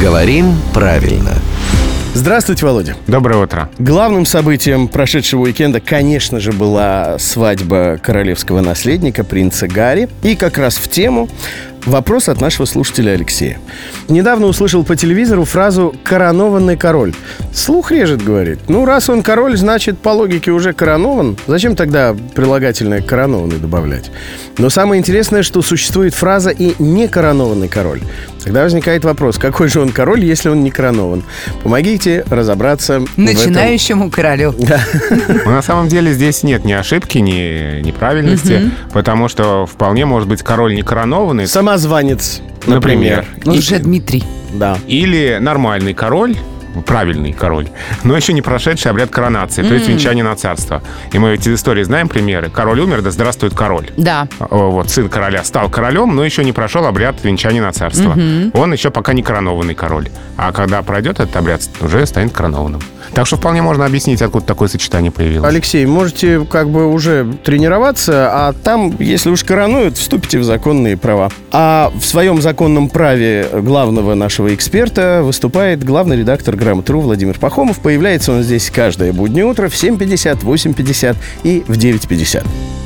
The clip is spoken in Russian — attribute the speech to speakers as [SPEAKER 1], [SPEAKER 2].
[SPEAKER 1] Говорим правильно.
[SPEAKER 2] Здравствуйте, Володя.
[SPEAKER 3] Доброе утро.
[SPEAKER 2] Главным событием прошедшего уикенда, конечно же, была свадьба королевского наследника, принца Гарри. И как раз в тему Вопрос от нашего слушателя Алексея. Недавно услышал по телевизору фразу «коронованный король». Слух режет, говорит. Ну, раз он король, значит, по логике уже коронован. Зачем тогда прилагательное «коронованный» добавлять? Но самое интересное, что существует фраза и «некоронованный король». Тогда возникает вопрос, какой же он король, если он не коронован? Помогите разобраться
[SPEAKER 4] Начинающему в этом. королю.
[SPEAKER 3] Ну, на самом деле здесь нет ни ошибки, ни неправильности, потому что вполне может быть король не коронованный.
[SPEAKER 2] Самозванец, например.
[SPEAKER 4] например. Уже Дмитрий.
[SPEAKER 2] Да.
[SPEAKER 3] Или нормальный король, правильный король, но еще не прошедший обряд коронации, mm-hmm. то есть венчание на царство. И мы эти истории знаем примеры. Король умер, да здравствует король.
[SPEAKER 4] Да.
[SPEAKER 3] Вот сын короля стал королем, но еще не прошел обряд венчания на царство. Mm-hmm. Он еще пока не коронованный король. А когда пройдет этот обряд, уже станет коронованным. Так что вполне можно объяснить, откуда такое сочетание появилось.
[SPEAKER 2] Алексей, можете как бы уже тренироваться, а там, если уж коронуют, вступите в законные права. А в своем законном праве главного нашего эксперта выступает главный редактор «Грамотру» Владимир Пахомов. Появляется он здесь каждое буднее утро в 7.50, 8.50 и в 9.50.